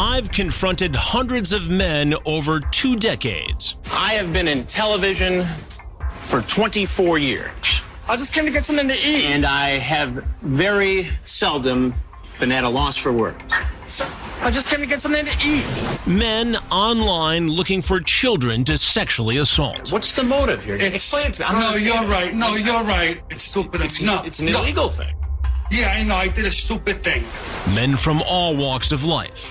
I've confronted hundreds of men over two decades. I have been in television for 24 years. I just came to get something to eat. And I have very seldom been at a loss for words. I just came to get something to eat. Men online looking for children to sexually assault. What's the motive here? It's, Explain it to me. I don't no, you're right. No, you're right. It's stupid. It's, not. It's an no. illegal thing. Yeah, I know. I did a stupid thing. Men from all walks of life.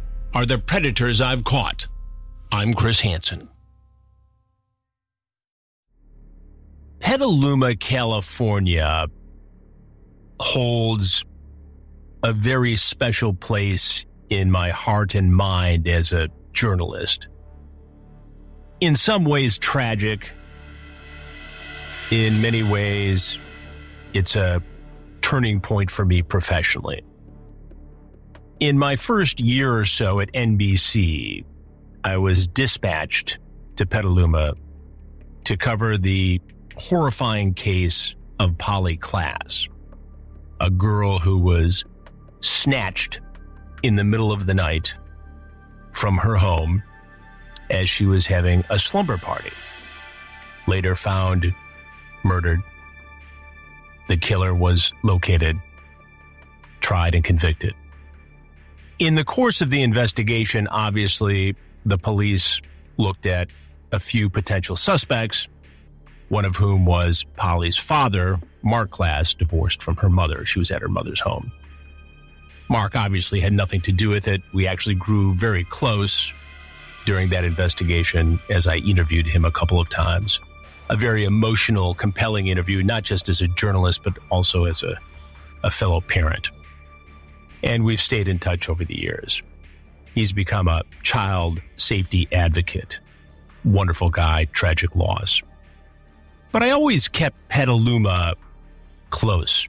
are the predators I've caught. I'm Chris Hansen. Petaluma, California holds a very special place in my heart and mind as a journalist. In some ways, tragic. In many ways, it's a turning point for me professionally. In my first year or so at NBC, I was dispatched to Petaluma to cover the horrifying case of Polly Klaas, a girl who was snatched in the middle of the night from her home as she was having a slumber party. Later found murdered. The killer was located, tried, and convicted. In the course of the investigation, obviously, the police looked at a few potential suspects, one of whom was Polly's father, Mark Klaas, divorced from her mother. She was at her mother's home. Mark obviously had nothing to do with it. We actually grew very close during that investigation as I interviewed him a couple of times. A very emotional, compelling interview, not just as a journalist, but also as a, a fellow parent. And we've stayed in touch over the years. He's become a child safety advocate. Wonderful guy, tragic loss. But I always kept Petaluma close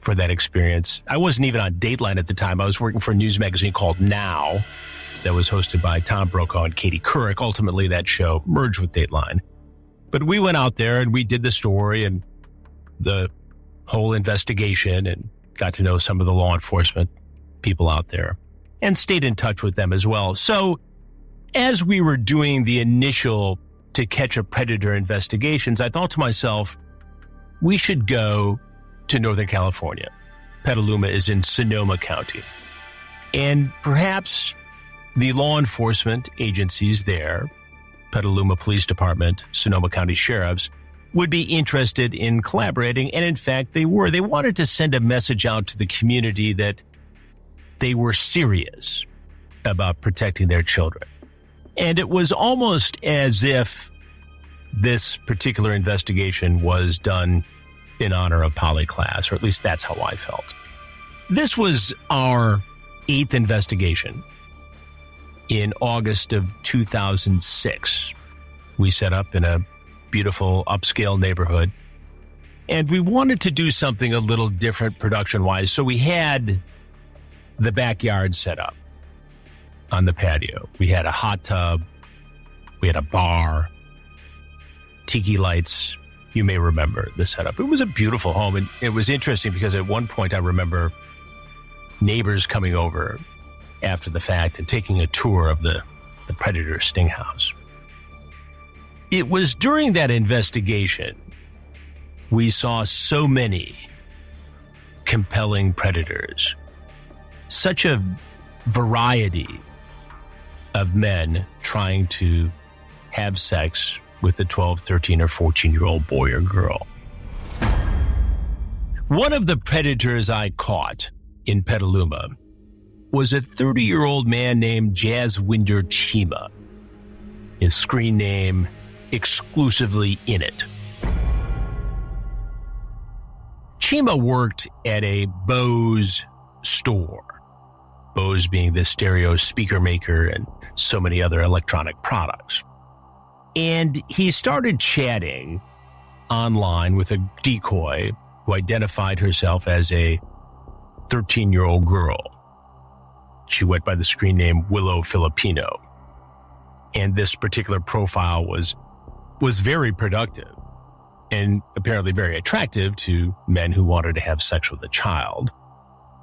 for that experience. I wasn't even on Dateline at the time. I was working for a news magazine called Now that was hosted by Tom Brokaw and Katie Couric. Ultimately, that show merged with Dateline. But we went out there and we did the story and the whole investigation and got to know some of the law enforcement people out there and stayed in touch with them as well. So as we were doing the initial to catch a predator investigations, I thought to myself, we should go to Northern California. Petaluma is in Sonoma County. And perhaps the law enforcement agencies there, Petaluma Police Department, Sonoma County Sheriffs, would be interested in collaborating. And in fact, they were. They wanted to send a message out to the community that they were serious about protecting their children. And it was almost as if this particular investigation was done in honor of Polly Klaas, or at least that's how I felt. This was our eighth investigation in August of 2006. We set up in a beautiful upscale neighborhood. And we wanted to do something a little different production wise. So we had the backyard set up. on the patio. We had a hot tub, we had a bar, tiki lights. You may remember the setup. It was a beautiful home, and it was interesting because at one point I remember neighbors coming over after the fact and taking a tour of the, the Predator Sting House. It was during that investigation we saw so many compelling predators, such a variety of men trying to have sex with a 12, 13, or 14 year old boy or girl. One of the predators I caught in Petaluma was a 30 year old man named Jaswinder Cheema. His screen name exclusively in it. Cheema worked at a Bose store. Bose being the stereo speaker maker and so many other electronic products. And he started chatting online with a decoy who identified herself as a 13 year old girl. She went by the screen name Willow Filipino. And this particular profile was, was very productive and apparently very attractive to men who wanted to have sex with a child.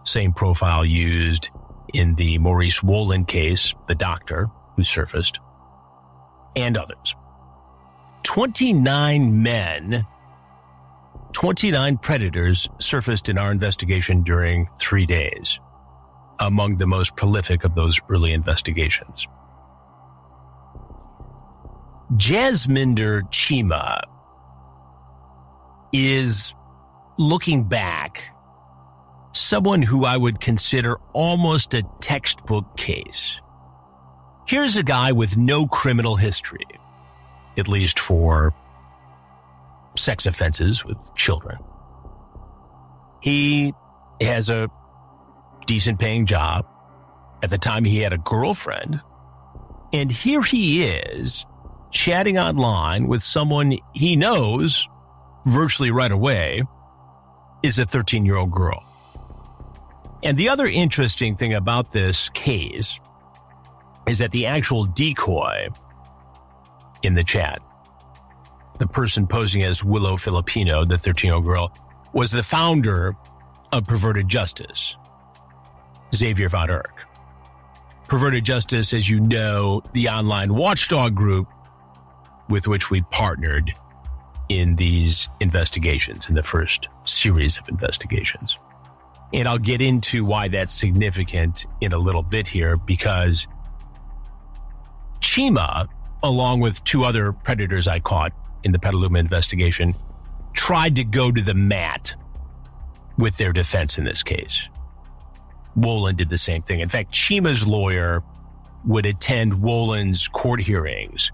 Same profile used in the Maurice Wolin case, the doctor who surfaced, and others. 29 men, 29 predators surfaced in our investigation during three days, among the most prolific of those early investigations. Jaswinder Cheema is looking back someone who I would consider almost a textbook case. Here's a guy with no criminal history, at least for sex offenses with children. He has a decent paying job. At the time, he had a girlfriend. And here he is chatting online with someone he knows virtually right away is a 13 year old girl. And the other interesting thing about this case is that the actual decoy in the chat, the person posing as Willow Filipino, the 13 year old girl, was the founder of Perverted Justice, Xavier Von Erck. Perverted Justice, as you know, the online watchdog group with which we partnered in these investigations, in the first series of investigations. And I'll get into why that's significant in a little bit here because Cheema, along with two other predators I caught in the Petaluma investigation, tried to go to the mat with their defense in this case. Wolin did the same thing. In fact, Cheema's lawyer would attend Wolin's court hearings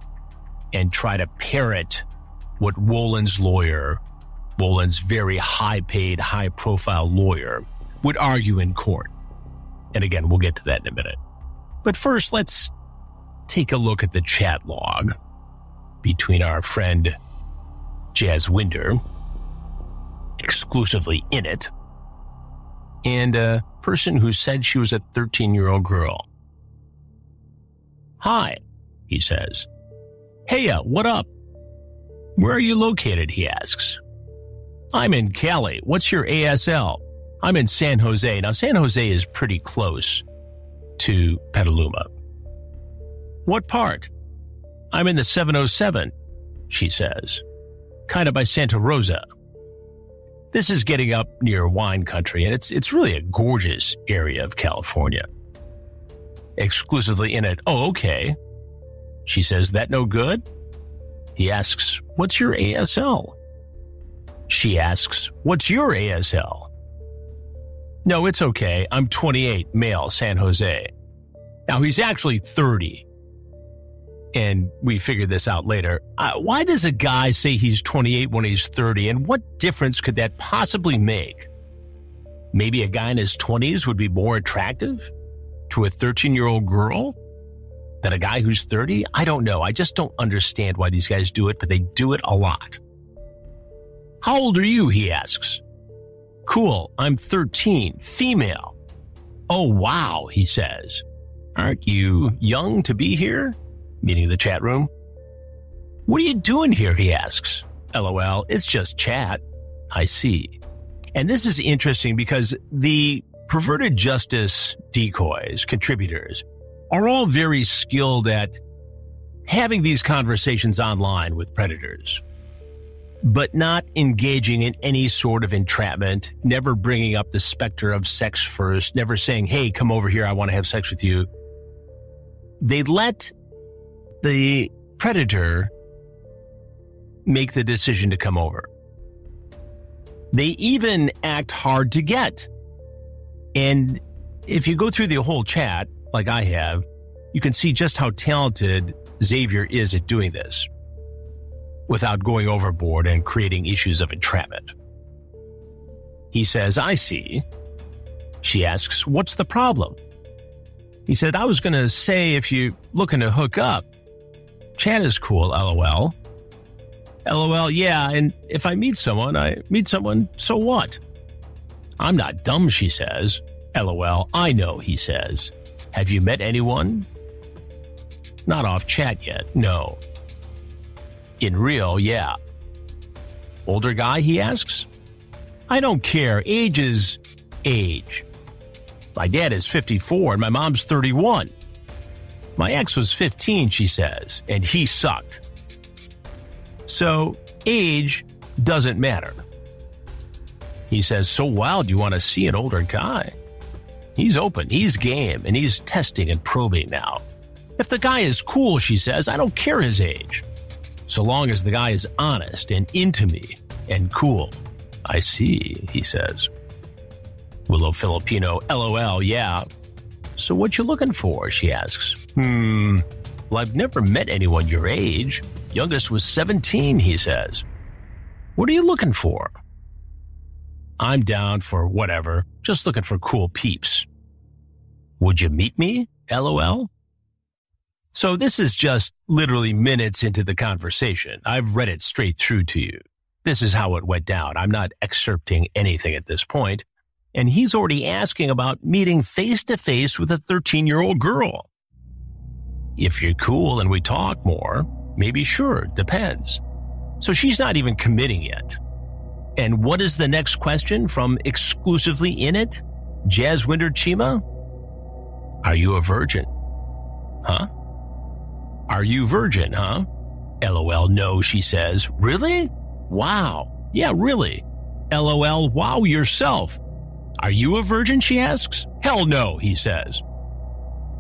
and try to parrot what Wolin's lawyer, Wolin's very high paid, high profile lawyer, would argue in court. And again, we'll get to that in a minute. But first, let's take a look at the chat log between our friend Jaswinder, exclusively in it, and a person who said she was a 13 year old girl. Hi, he says. Hey, uh, what up? Where are you located? He asks. I'm in Cali. What's your ASL? I'm in San Jose. Now, San Jose is pretty close to Petaluma. What part? I'm in the 707, she says, kind of by Santa Rosa. This is getting up near wine country, and it's, it's really a gorgeous area of California. Exclusively in it. Oh, okay. She says, that no good? He asks, What's your ASL? She asks, What's your ASL? No, it's okay. I'm 28, male, San Jose. Now he's actually 30. And we figured this out later. Uh, why does a guy say he's 28 when he's 30? And what difference could that possibly make? Maybe a guy in his 20s would be more attractive to a 13 year old girl? than a guy who's 30? I don't know. I just don't understand why these guys do it, but they do it a lot. How old are you? He asks. Cool. I'm 13, female. Oh, wow, he says. Aren't you young to be here? Meaning the chat room. What are you doing here? He asks. LOL, it's just chat. I see. And this is interesting because the perverted justice decoys, contributors, are all very skilled at having these conversations online with predators, but not engaging in any sort of entrapment, never bringing up the specter of sex first, never saying, Hey, come over here. I want to have sex with you. They let the predator make the decision to come over. They even act hard to get. And if you go through the whole chat, like I have, you can see just how talented Xavier is at doing this without going overboard and creating issues of entrapment. He says, I see. She asks, What's the problem? He said, I was going to say if you're looking to hook up, chat is cool, lol. LOL, yeah, and if I meet someone, I meet someone, so what? I'm not dumb, she says. LOL, I know, he says. Have you met anyone? Not off chat yet, no. In real, yeah. Older guy, he asks? I don't care. Age is age. My dad is 54 and my mom's 31. My ex was 15, she says, and he sucked. So age doesn't matter. He says, So wild you want to see an older guy? He's open, he's game, and he's testing and probing now. If the guy is cool, she says, I don't care his age. So long as the guy is honest and into me and cool. I see, he says. Willow Filipino, lol, yeah. So what you looking for? She asks. Hmm. Well, I've never met anyone your age. Youngest was 17, he says. What are you looking for? I'm down for whatever, just looking for cool peeps. Would you meet me? LOL. So this is just literally minutes into the conversation. I've read it straight through to you. This is how it went down. I'm not excerpting anything at this point. And he's already asking about meeting face to face with a 13 year old girl. If you're cool and we talk more, maybe sure, depends. So she's not even committing yet. And what is the next question from exclusively in it? Jaswinder Cheema? Are you a virgin? Huh? Are you virgin, huh? LOL, no, she says. Really? Wow. Yeah, really. LOL, wow yourself. Are you a virgin? She asks. Hell no, he says.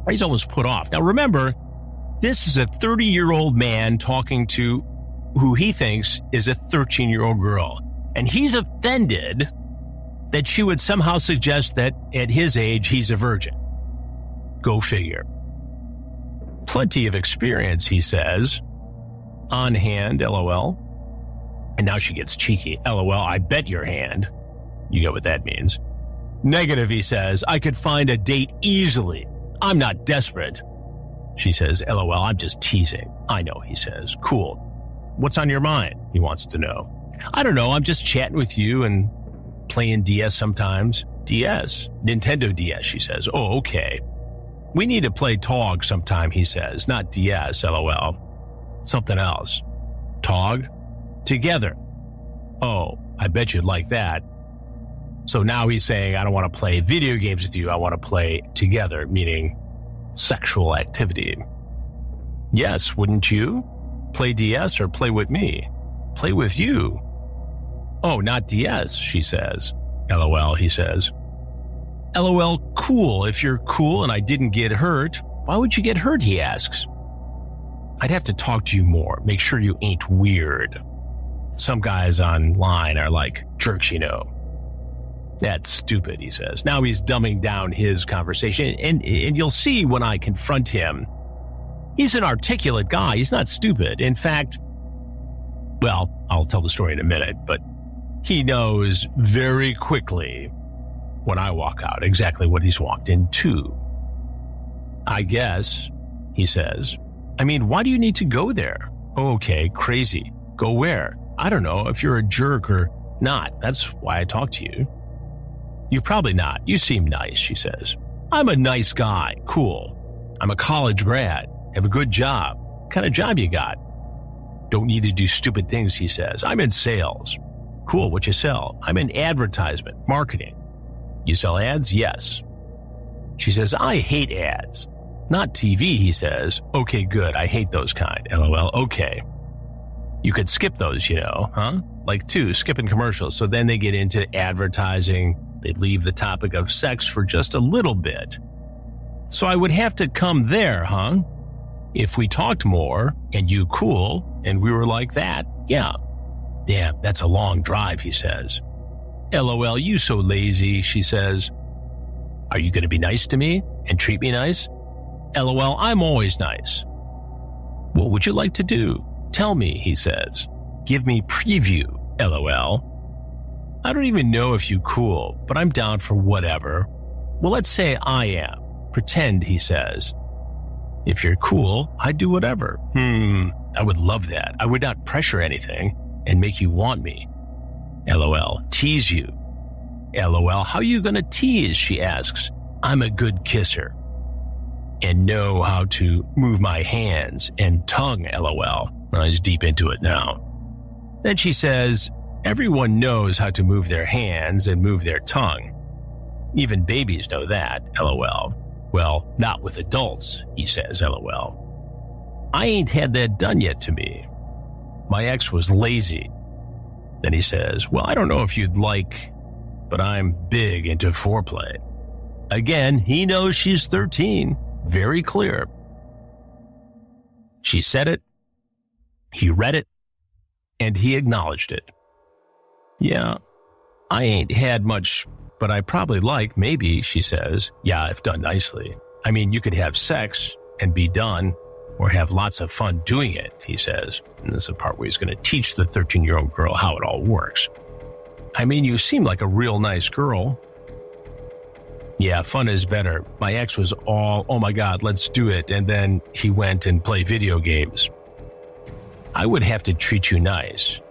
He's almost put off. Now remember, this is a 30 year old man talking to who he thinks is a 13 year old girl. And he's offended that she would somehow suggest that at his age he's a virgin. Go figure. Plenty of experience, he says. On hand, lol. And now she gets cheeky. LOL, I bet your hand. You get what that means. Negative, he says. I could find a date easily. I'm not desperate. She says, LOL, I'm just teasing. I know, he says. Cool. What's on your mind? He wants to know. I don't know. I'm just chatting with you and playing DS sometimes. DS. Nintendo DS, she says. Oh, okay. We need to play TOG sometime, he says. Not DS, lol. Something else. TOG? Together. Oh, I bet you'd like that. So now he's saying, I don't want to play video games with you. I want to play together, meaning sexual activity. Yes, wouldn't you? Play DS or play with me? Play with you. Oh, not DS, she says. LOL, he says. LOL, cool. If you're cool and I didn't get hurt, why would you get hurt? He asks. I'd have to talk to you more, make sure you ain't weird. Some guys online are like jerks, you know. That's stupid, he says. Now he's dumbing down his conversation, and, and you'll see when I confront him. He's an articulate guy. He's not stupid. In fact, well, I'll tell the story in a minute, but he knows very quickly when I walk out exactly what he's walked into. I guess, he says. I mean, why do you need to go there? okay, crazy. Go where? I don't know if you're a jerk or not. That's why I talk to you. You're probably not. You seem nice, she says. I'm a nice guy. Cool. I'm a college grad, have a good job. What kind of job you got? Don't need to do stupid things, he says. I'm in sales. Cool, what you sell? I'm in advertisement, marketing. You sell ads? Yes. She says, I hate ads. Not TV, he says. Okay, good. I hate those kind. LOL. Okay. You could skip those, you know, huh? Like two, skipping commercials. So then they get into advertising. They leave the topic of sex for just a little bit. So I would have to come there, huh? If we talked more and you cool and we were like that, yeah. Damn, that's a long drive, he says. LOL, you so lazy, she says. Are you going to be nice to me and treat me nice? LOL, I'm always nice. What would you like to do? Tell me, he says. Give me preview, LOL. I don't even know if you cool, but I'm down for whatever. Well, let's say I am. Pretend, he says. If you're cool, I'd do whatever. Hmm, I would love that. I would not pressure anything and make you want me. LOL, tease you. LOL, how you gonna tease? She asks. I'm a good kisser and know how to move my hands and tongue, lol. I'm deep into it now. Then she says, Everyone knows how to move their hands and move their tongue. Even babies know that, lol. Well, not with adults, he says, lol. I ain't had that done yet to me. My ex was lazy. Then he says, Well, I don't know if you'd like, but I'm big into foreplay. Again, he knows she's 13 very clear. She said it, he read it, and he acknowledged it. Yeah, I ain't had much, but I probably like, maybe, she says. Yeah, if done nicely. I mean, you could have sex and be done, or have lots of fun doing it, he says. And this is the part where he's going to teach the 13 year old girl how it all works. I mean, you seem like a real nice girl. Yeah, fun is better. My ex was all, oh my God, let's do it. And then he went and played video games. I would have to treat you nice.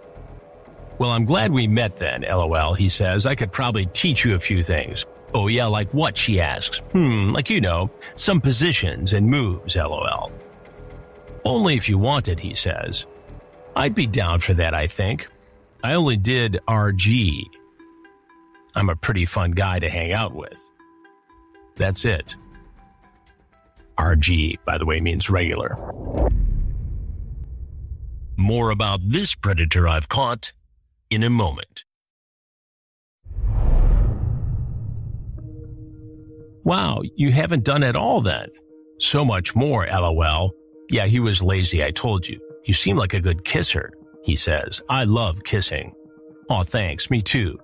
Well, I'm glad we met then, lol, he says. I could probably teach you a few things. Oh, yeah, like what? She asks. Hmm, like you know, some positions and moves, lol. Only if you wanted, he says. I'd be down for that, I think. I only did RG. I'm a pretty fun guy to hang out with. That's it. RG, by the way, means regular. More about this predator I've caught in a moment. Wow, you haven't done it all then. So much more, lol. Yeah, he was lazy, I told you. You seem like a good kisser, he says. I love kissing. Aw, thanks, me too.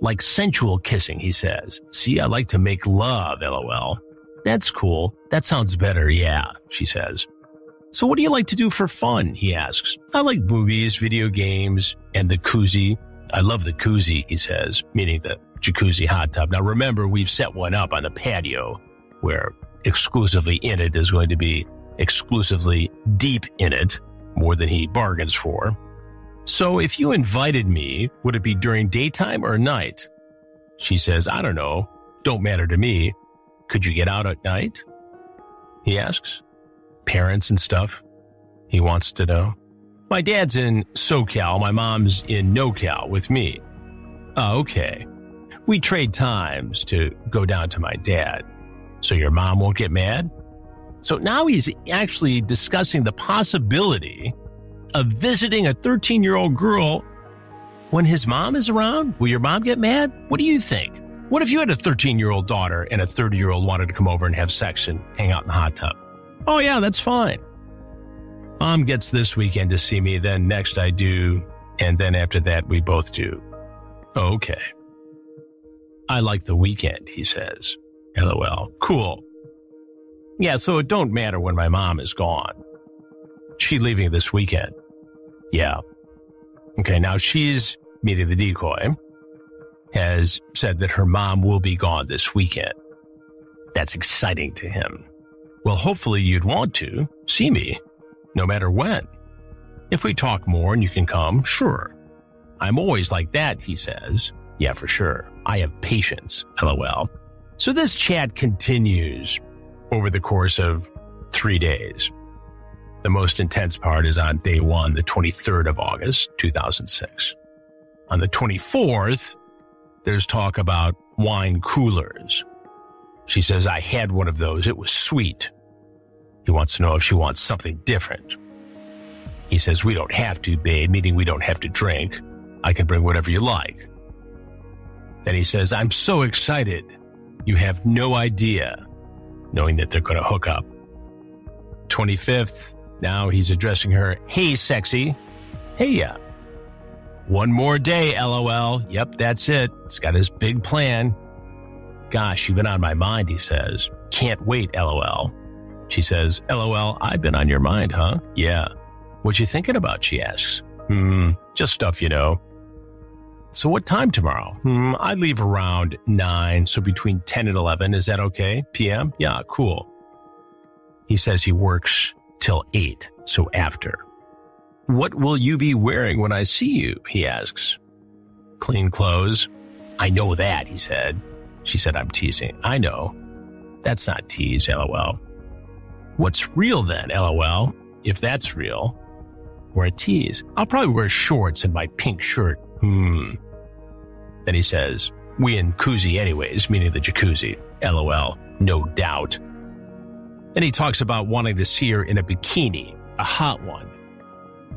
Like sensual kissing, he says. See, I like to make love, lol. That's cool. That sounds better, yeah, she says. So what do you like to do for fun? He asks. I like movies, video games, and the koozie. I love the koozie, he says, meaning the jacuzzi hot tub. Now remember, we've set one up on the patio where exclusively in it is going to be exclusively deep in it, more than he bargains for. So if you invited me, would it be during daytime or night? She says, I don't know. Don't matter to me. Could you get out at night? He asks. Parents and stuff. He wants to know. My dad's in SoCal. My mom's in NoCal with me. Oh, okay. We trade times to go down to my dad. So your mom won't get mad? So now he's actually discussing the possibility of visiting a 13 year old girl when his mom is around? Will your mom get mad? What do you think? What if you had a 13 year old daughter and a 30 year old wanted to come over and have sex and hang out in the hot tub? Oh, yeah, that's fine. Mom gets this weekend to see me, then next I do, and then after that we both do. Okay. I like the weekend, he says. LOL. Cool. Yeah, so it don't matter when my mom is gone. She leaving this weekend. Yeah. Okay, now she's meeting the decoy, has said that her mom will be gone this weekend. That's exciting to him. Well, hopefully you'd want to see me, no matter when. If we talk more and you can come, sure. I'm always like that, he says. Yeah, for sure. I have patience, lol. So this chat continues. Over the course of three days. The most intense part is on day one, the 23rd of August, 2006. On the 24th, there's talk about wine coolers. She says, I had one of those. It was sweet. He wants to know if she wants something different. He says, We don't have to, babe, meaning we don't have to drink. I can bring whatever you like. Then he says, I'm so excited. You have no idea, knowing that they're going to hook up. 25th, now he's addressing her, Hey, sexy. Hey, yeah. One more day, lol. Yep, that's it. He's got his big plan. Gosh, you've been on my mind, he says. Can't wait, lol. She says, lol, I've been on your mind, huh? Yeah. What you thinking about? She asks. Hmm, just stuff you know. So what time tomorrow? Hmm, I leave around 9, so between 10 and 11. Is that okay? PM? Yeah, cool. He says he works till 8, so after. What will you be wearing when I see you? He asks. Clean clothes. I know that, he said. She said, I'm teasing. I know. That's not tease, lol. What's real then, lol? If that's real, or a tease. I'll probably wear shorts and my pink shirt. Hmm. Then he says, We in koozie anyways, meaning the jacuzzi. LOL. No doubt. Then he talks about wanting to see her in a bikini, a hot one.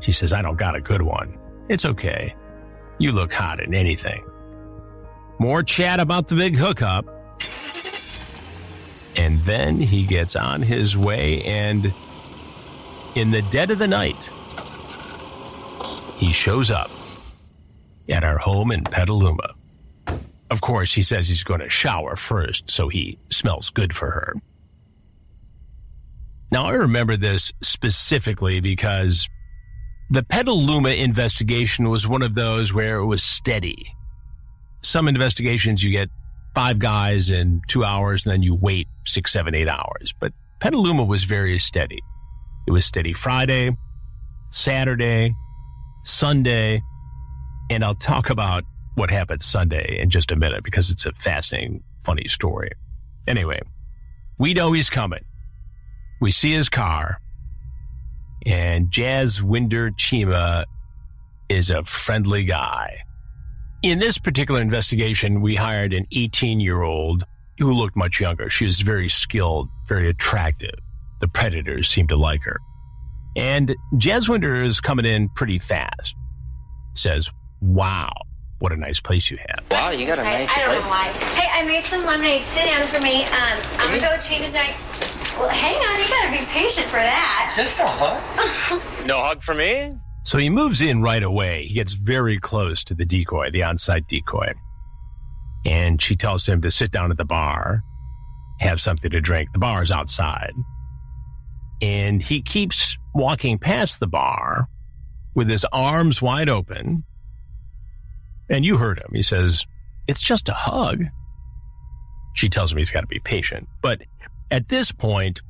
She says, I don't got a good one. It's okay. You look hot in anything. More chat about the big hookup. And then he gets on his way, and in the dead of the night, he shows up at our home in Petaluma. Of course, he says he's going to shower first, so he smells good for her. Now, I remember this specifically because the Petaluma investigation was one of those where it was steady. Some investigations you get five guys in two hours and then you wait six, seven, eight hours. But Petaluma was very steady. It was steady Friday, Saturday, Sunday, and I'll talk about what happened Sunday in just a minute because it's a fascinating, funny story. Anyway, we know he's coming. We see his car, and Jaswinder Cheema is a friendly guy. In this particular investigation, we hired an 18 year old who looked much younger. She was very skilled, very attractive. The predators seemed to like her. And Jaswinder is coming in pretty fast. Says, Wow, what a nice place you have. Wow, you got a nice I don't know why. Hey, I made some lemonade. Sit down for me. Um, I'm gonna go change tonight. Well, hang on. You gotta be patient for that. Just a hug? no hug for me? So he moves in right away. He gets very close to the decoy, the on site decoy. And she tells him to sit down at the bar, have something to drink. The bar is outside. And he keeps walking past the bar with his arms wide open. And you heard him. He says, It's just a hug. She tells him he's got to be patient. But at this point,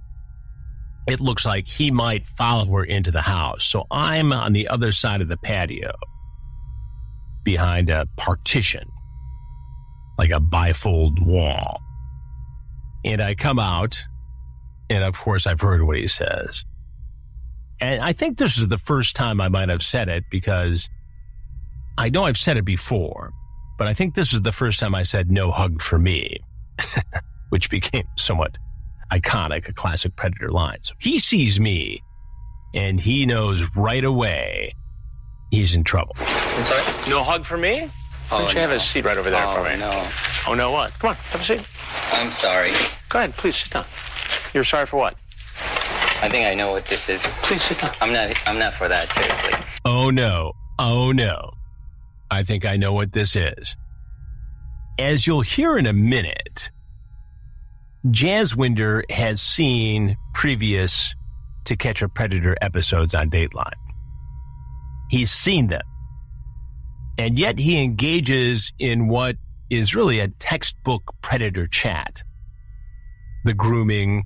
it looks like he might follow her into the house. So I'm on the other side of the patio behind a partition, like a bifold wall. And I come out, and of course, I've heard what he says. And I think this is the first time I might have said it because I know I've said it before, but I think this is the first time I said no hug for me, which became somewhat iconic, a classic Predator line. So he sees me and he knows right away he's in trouble. I'm sorry? No hug for me? Why don't you have a seat right over there oh, for me? no. Oh, no, what? Come on, have a seat. I'm sorry. Go ahead, please sit down. You're sorry for what? I think I know what this is. Please sit down. I'm not. I'm not for that. Seriously. Oh no. Oh no. I think I know what this is. As you'll hear in a minute, Jaswinder has seen previous To Catch a Predator episodes on Dateline. He's seen them. And yet he engages in what is really a textbook predator chat. The grooming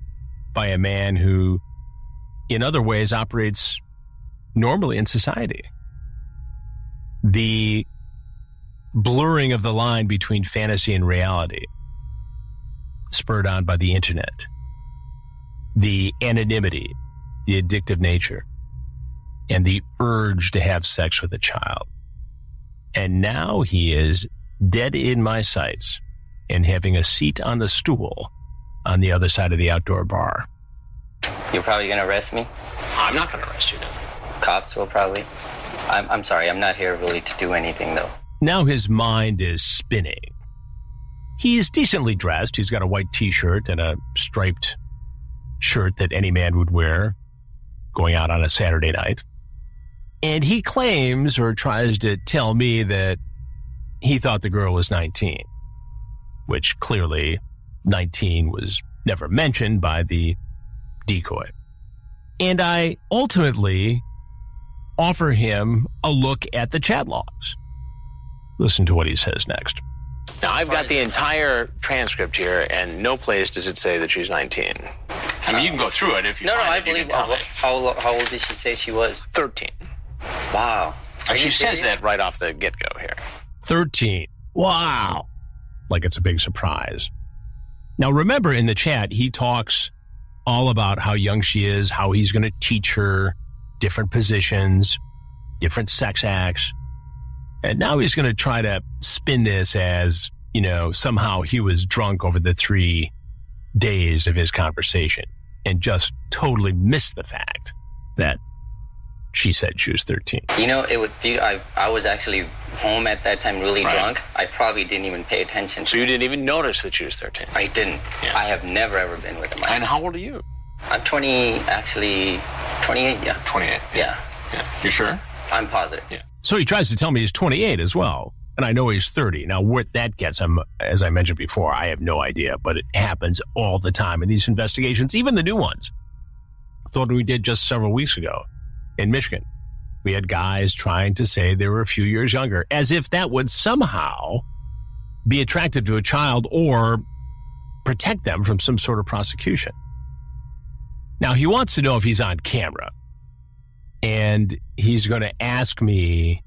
by a man who, in other ways, operates normally in society. The blurring of the line between fantasy and reality, spurred on by the internet. the anonymity, the addictive nature, and the urge to have sex with a child. And now he is dead in my sights and having a seat on the stool on the other side of the outdoor bar. You're probably gonna arrest me. I'm not going to arrest you. Cops will probably. I'm, I'm sorry. I'm not here really to do anything though. Now his mind is spinning. He's decently dressed. He's got a white t shirt and a striped shirt that any man would wear going out on a Saturday night. And he claims or tries to tell me that he thought the girl was 19, which clearly 19 was never mentioned by the decoy. And I ultimately offer him a look at the chat logs. Listen to what he says next. Now, I've got the entire transcript here, and no place does it say that she's 19. I mean, you can go through it if you No, no, find I it, you believe. can. How, how old did she say she was? 13. Wow. Are she says that right off the get go here. 13. Wow. Like it's a big surprise. Now, remember in the chat, he talks all about how young she is, how he's going to teach her different positions, different sex acts. And now he's going to try to spin this as, you know, somehow he was drunk over the three days of his conversation and just totally missed the fact that she said she was 13. You know, it would. Dude, I I was actually home at that time, really Right. drunk. I probably didn't even pay attention. So you didn't even notice that she was 13. I didn't. Yeah. I have never ever been with a minor. And how old are you? I'm 20, actually, 28. Yeah. 28. Yeah. Yeah. You sure? I'm positive. Yeah. So he tries to tell me he's 28 as well. And I know he's 30. Now, what that gets him, as I mentioned before, I have no idea, but it happens all the time in these investigations, even the new ones. Thought we did just several weeks ago in Michigan. We had guys trying to say they were a few years younger, as if that would somehow be attractive to a child or protect them from some sort of prosecution. Now, he wants to know if he's on camera and he's going to ask me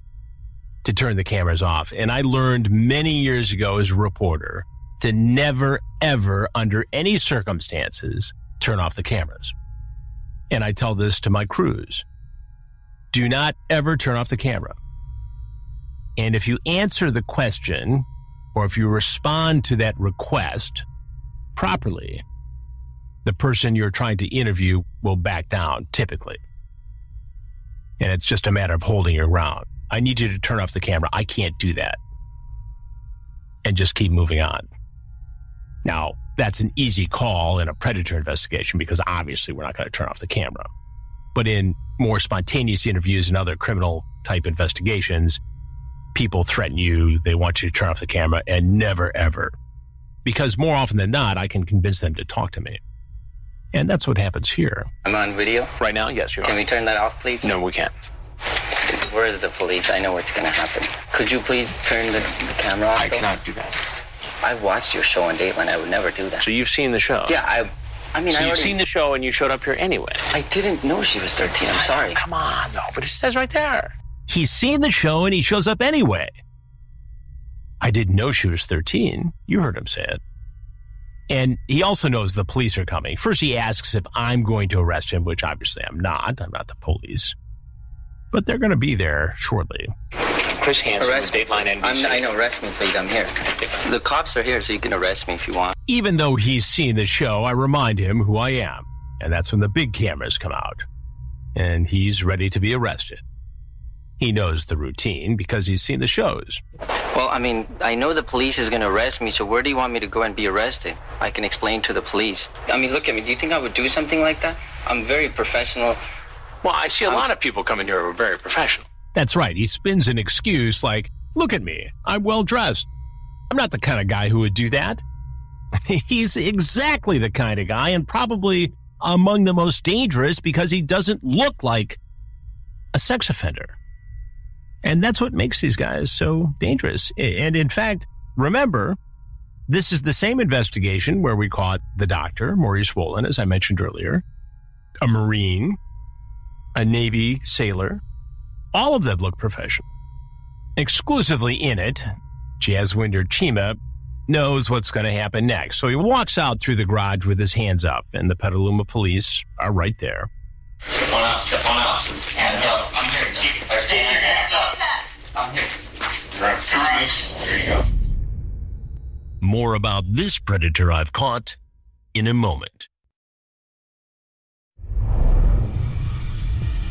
to turn the cameras off. And I learned many years ago as a reporter to never, ever, under any circumstances, turn off the cameras. And I tell this to my crews do not ever turn off the camera. And if you answer the question or if you respond to that request properly, the person you're trying to interview will back down typically and it's just a matter of holding your ground. I need you to turn off the camera. I can't do that. And just keep moving on. Now, that's an easy call in a predator investigation because obviously we're not going to turn off the camera. But in more spontaneous interviews and other criminal type investigations, people threaten you. They want you to turn off the camera and never ever. Because more often than not, I can convince them to talk to me. And that's what happens here. I'm on video. Right now, yes, you are. Can we turn that off, please? No, we can't. Where is the police? I know what's gonna happen. Could you please turn the, the camera off? I though? cannot do that. I watched your show on Dateline. I would never do that. So you've seen the show? yeah, I. I mean, So I you've already. seen the show and you showed up here anyway. I didn't know she was 13. I'm sorry. Come on, no, but it says right there. He's seen the show and he shows up anyway. I didn't know she was 13. You heard him say it. And he also knows the police are coming. First, he asks if I'm going to arrest him, which obviously I'm not. I'm not the police. But they're going to be there shortly. Chris Hansen Arrest with Dateline NBC. I'm, I know. Arrest me, please. I'm here. The cops are here, so you can arrest me if you want. Even though he's seen the show, I remind him who I am. And that's when the big cameras come out. And he's ready to be arrested. He knows the routine because he's seen the shows. Well, I mean, I know the police is going to arrest me, so where do you want me to go and be arrested? I can explain to the police. I mean, look at me. Do you think I would do something like that? I'm very professional. Well, I see a lot of people coming here who are very professional. That's right. He spins an excuse like, look at me. I'm well dressed. I'm not the kind of guy who would do that. He's exactly the kind of guy and probably among the most dangerous because he doesn't look like a sex offender. And that's what makes these guys so dangerous. And in fact, remember, this is the same investigation where we caught the doctor, Maurice Wolin, as I mentioned earlier, a Marine, a Navy sailor, all of them look professional. Exclusively in it, Jaswinder Cheema knows what's going to happen next. So he walks out through the garage with his hands up, and the Petaluma police are right there. Step on out, step on out. Up. I'm here. Up. I'm here. Grab There you go. More about this predator I've caught in a moment.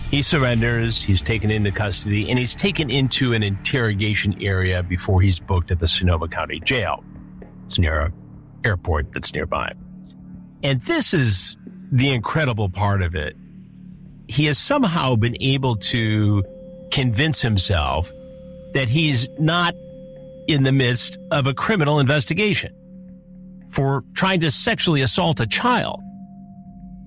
He surrenders, he's taken into custody, and he's taken into an interrogation area before he's booked at the Sonoma County Jail. It's near a airport that's nearby. And this is the incredible part of it. He has somehow been able to convince himself that he's not in the midst of a criminal investigation for trying to sexually assault a child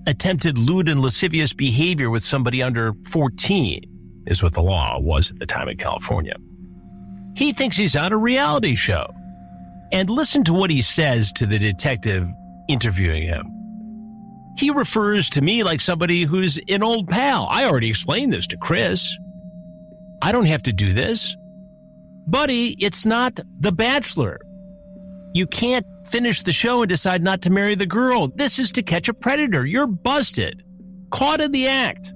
attempted lewd and lascivious behavior with somebody under 14 is what the law was at the time in California. He thinks he's on a reality show. And listen to what he says to the detective interviewing him. He refers to me like somebody who's an old pal. I already explained this to Chris. I don't have to do this. Buddy, it's not The Bachelor. You can't finish the show and decide not to marry the girl. This is to catch a predator. You're busted. Caught in the act.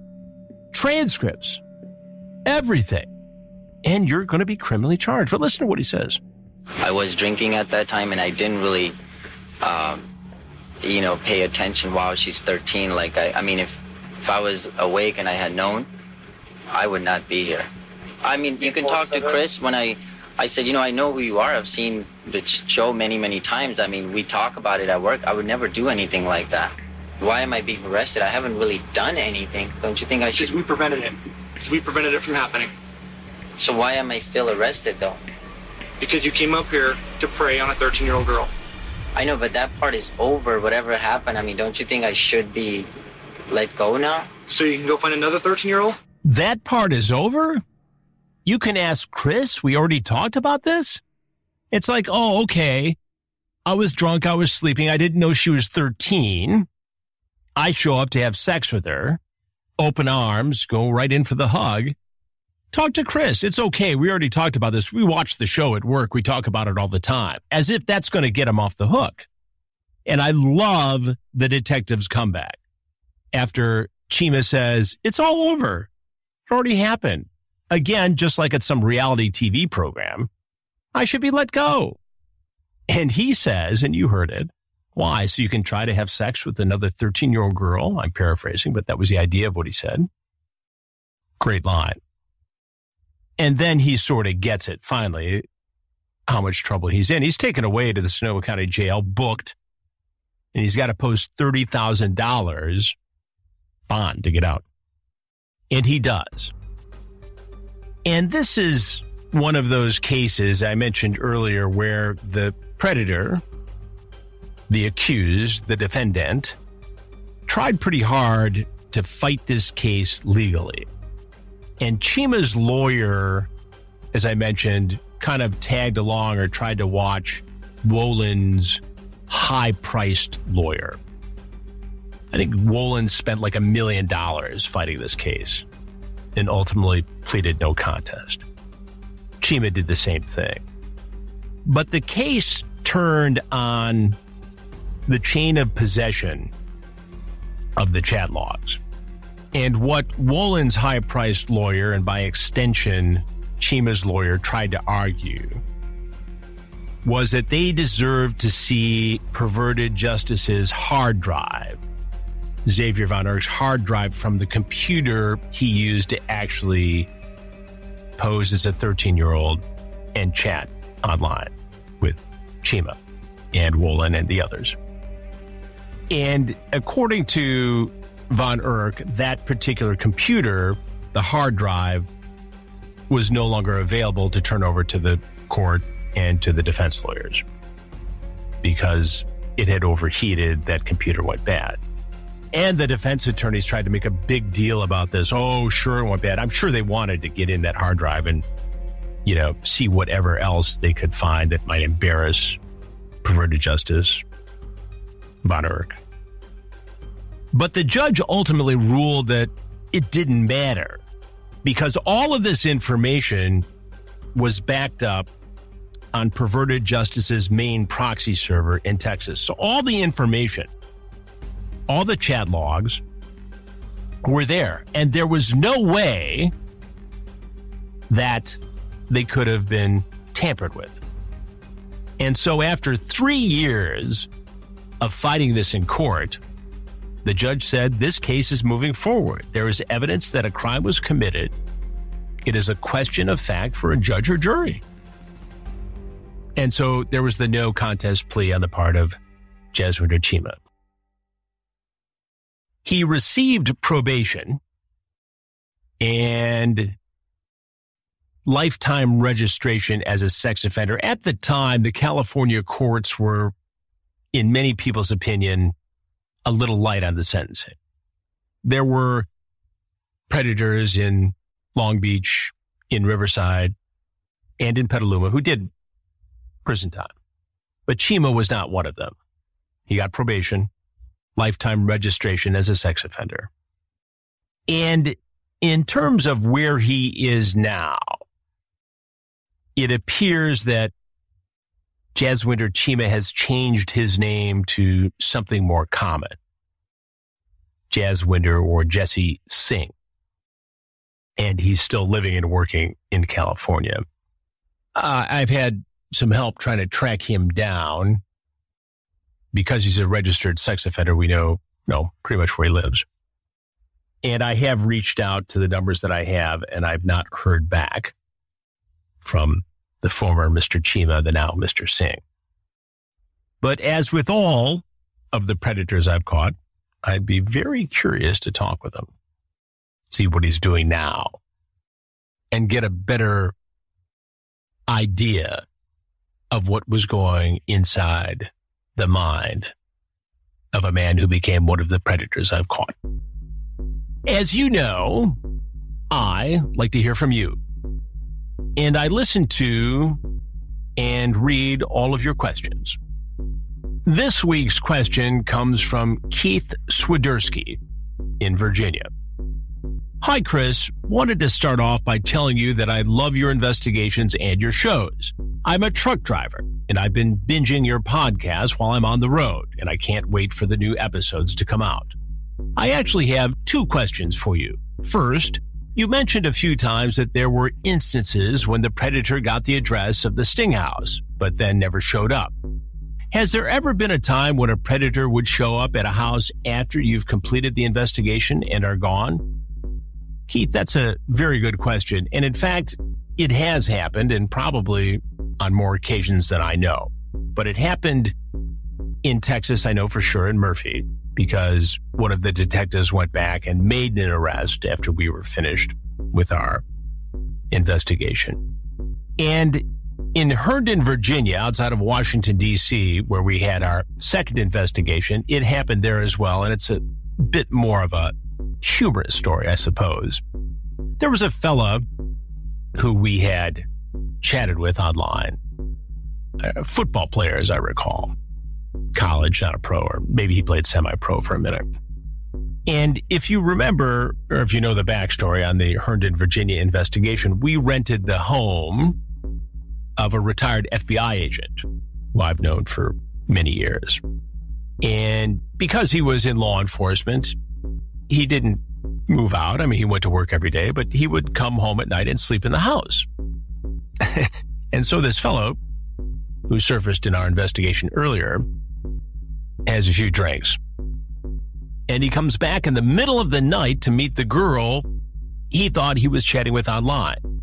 Transcripts. Everything. And you're going to be criminally charged. But listen to what he says. I was drinking at that time and I didn't really, um, you know, pay attention while she's 13. Like, I, I mean, if, if I was awake and I had known, I would not be here. I mean, you can talk to Chris when I I said, you know, I know who you are. I've seen the show many, many times. I mean, we talk about it at work. I would never do anything like that. Why am I being arrested? I haven't really done anything. Don't you think I should? Because we prevented it. Because we prevented it from happening. So why am I still arrested, though? Because you came up here to prey on a 13 year old girl. I know, but that part is over. Whatever happened, I mean, don't you think I should be let go now? So you can go find another 13 year old? That part is over? You can ask Chris. We already talked about this. It's like, oh, okay. I was drunk. I was sleeping. I didn't know she was 13. I show up to have sex with her, open arms, go right in for the hug. Talk to Chris. It's okay. We already talked about this. We watch the show at work. We talk about it all the time as if that's going to get him off the hook. And I love the detective's comeback after Cheema says, it's all over. It already happened. Again, just like at some reality TV program, I should be let go. And he says, and you heard it, why? So you can try to have sex with another 13 year old girl. I'm paraphrasing, but that was the idea of what he said. Great line. And then he sort of gets it finally, how much trouble he's in. He's taken away to the Sonoma County Jail, booked, and he's got to post $30,000 bond to get out. And he does. And this is one of those cases I mentioned earlier where the predator, the accused, the defendant, tried pretty hard to fight this case legally. And Cheema's lawyer, as I mentioned, kind of tagged along or tried to watch Wollen's high priced lawyer. I think Wollen spent like a million dollars fighting this case and ultimately pleaded no contest. Cheema did the same thing. But the case turned on the chain of possession of the chat logs. And what Wollen's high priced lawyer, and by extension, Cheema's lawyer, tried to argue was that they deserved to see perverted justice's hard drive Xavier Von Erck's hard drive from the computer he used to actually pose as a 13 year old and chat online with Cheema and Wollen and the others. And according to Von Erck, that particular computer, the hard drive, was no longer available to turn over to the court and to the defense lawyers because it had overheated, that computer went bad. And the defense attorneys tried to make a big deal about this. Oh, sure, it went bad. I'm sure they wanted to get in that hard drive and, you know, see whatever else they could find that might embarrass perverted justice, Von Erck. But the judge ultimately ruled that it didn't matter because all of this information was backed up on perverted justice's main proxy server in Texas. So all the information, all the chat logs were there. And there was no way that they could have been tampered with. And so after three years of fighting this in court, the judge said this case is moving forward. There is evidence that a crime was committed. It is a question of fact for a judge or jury. And so there was the no contest plea on the part of Jaswinder Cheema. He received probation and lifetime registration as a sex offender. At the time, the California courts were, in many people's opinion, a little light on the sentencing. There were predators in Long Beach, in Riverside, and in Petaluma who did prison time. But Cheema was not one of them. He got probation, lifetime registration as a sex offender. And in terms of where he is now, it appears that Jaswinder Cheema has changed his name to something more common. Jaswinder or Jesse Singh. And he's still living and working in California. Uh, I've had some help trying to track him down because he's a registered sex offender. We know, know pretty much where he lives. And I have reached out to the numbers that I have and I've not heard back from the former Mr. Cheema, the now Mr. Singh. But as with all of the predators I've caught, I'd be very curious to talk with him, see what he's doing now, and get a better idea of what was going inside the mind of a man who became one of the predators I've caught. As you know, I like to hear from you. And I listen to and read all of your questions. This week's question comes from Keith Swiderski in Virginia. Hi, Chris. Wanted to start off by telling you that I love your investigations and your shows. I'm a truck driver, and I've been binging your podcast while I'm on the road, and I can't wait for the new episodes to come out. I actually have two questions for you. First, you mentioned a few times that there were instances when the predator got the address of the sting house, but then never showed up. Has there ever been a time when a predator would show up at a house after you've completed the investigation and are gone? Keith, that's a very good question. And in fact, it has happened and probably on more occasions than I know. But it happened in Texas, I know for sure, in Murphy, because one of the detectives went back and made an arrest after we were finished with our investigation. And in Herndon, Virginia, outside of Washington, D.C., where we had our second investigation, it happened there as well. And it's a bit more of a humorous story, I suppose. There was a fella who we had chatted with online, a football player, as I recall, college, not a pro, or maybe he played semi pro for a minute. And if you remember, or if you know the backstory on the Herndon, Virginia investigation, we rented the home of a retired FBI agent who I've known for many years. And because he was in law enforcement, he didn't move out. I mean, he went to work every day, but he would come home at night and sleep in the house. and so this fellow, who surfaced in our investigation earlier, has a few drinks. And he comes back in the middle of the night to meet the girl he thought he was chatting with online.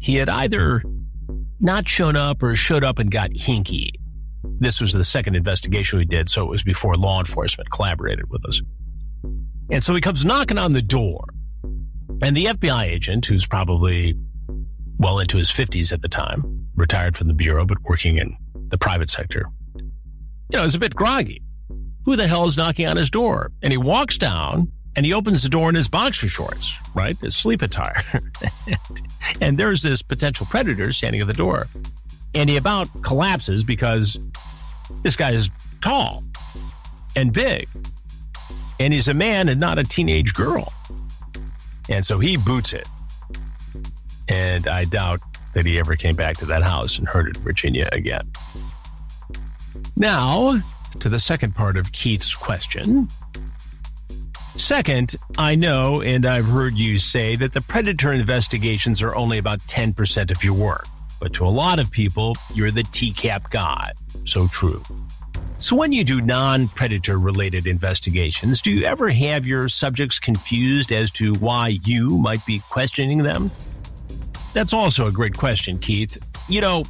He had either not shown up or showed up and got hinky. This was the second investigation we did, so it was before law enforcement collaborated with us. And so he comes knocking on the door. And the FBI agent, who's probably well into his 50s at the time, retired from the Bureau, but working in the private sector, you know, is a bit groggy. Who the hell is knocking on his door? And he walks down and he opens the door in his boxer shorts, right? His sleep attire. and there's this potential predator standing at the door. And he about collapses because this guy is tall and big and he's a man and not a teenage girl. And so he boots it. And I doubt that he ever came back to that house in Herndon, Virginia again. Now, to the second part of Keith's question. Second, I know and I've heard you say that the predator investigations are only about 10% of your work, but to a lot of people, you're the TCAP guy. So true. So, when you do non predator related investigations, do you ever have your subjects confused as to why you might be questioning them? That's also a great question, Keith. You know,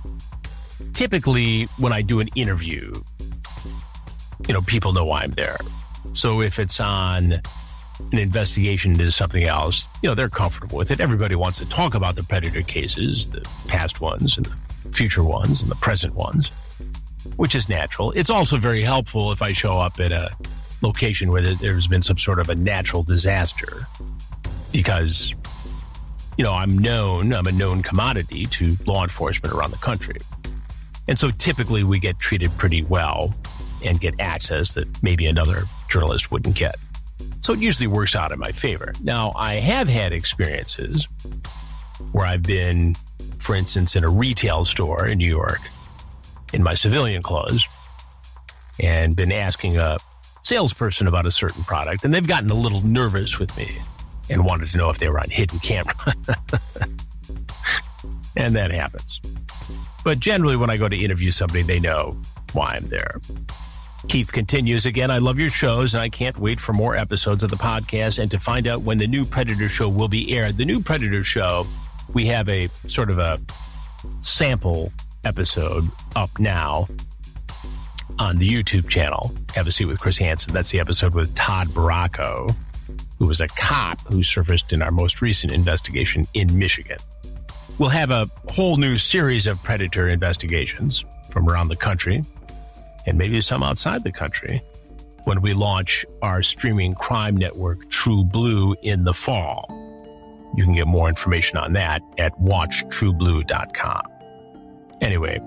typically when I do an interview, you know, people know why I'm there. So if it's on an investigation into something else, you know, they're comfortable with it. Everybody wants to talk about the predator cases, the past ones and the future ones and the present ones, which is natural. It's also very helpful if I show up at a location where there's been some sort of a natural disaster because, you know, I'm known, I'm a known commodity to law enforcement around the country. And so typically we get treated pretty well and get access that maybe another journalist wouldn't get. So it usually works out in my favor. Now, I have had experiences where I've been, for instance, in a retail store in New York in my civilian clothes and been asking a salesperson about a certain product, and they've gotten a little nervous with me and wanted to know if they were on hidden camera. and that happens. But generally, when I go to interview somebody, they know why I'm there. Keith continues again. I love your shows, and I can't wait for more episodes of the podcast and to find out when the new Predator show will be aired. The new Predator show, we have a sort of a sample episode up now on the YouTube channel. Have a seat with Chris Hansen. That's the episode with Todd Baracco, who was a cop who surfaced in our most recent investigation in Michigan. We'll have a whole new series of predator investigations from around the country and maybe some outside the country when we launch our streaming crime network, True Blue, in the fall. You can get more information on that at watchtrueblue.com. Anyway,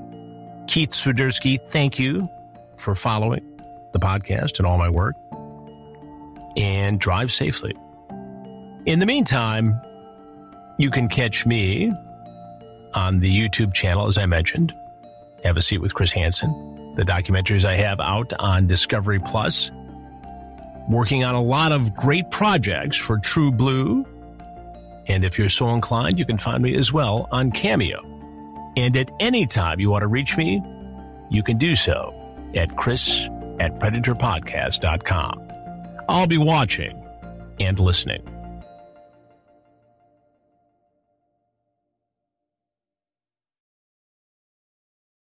Keith Swiderski, thank you for following the podcast and all my work. And drive safely. In the meantime, you can catch me on the YouTube channel, as I mentioned. Have a seat with Chris Hansen the documentaries I have out on Discovery Plus. Working on a lot of great projects for True Blue. And if you're so inclined, you can find me as well on Cameo. And at any time you want to reach me, you can do so at chris at predatorpodcast.com. I'll be watching and listening.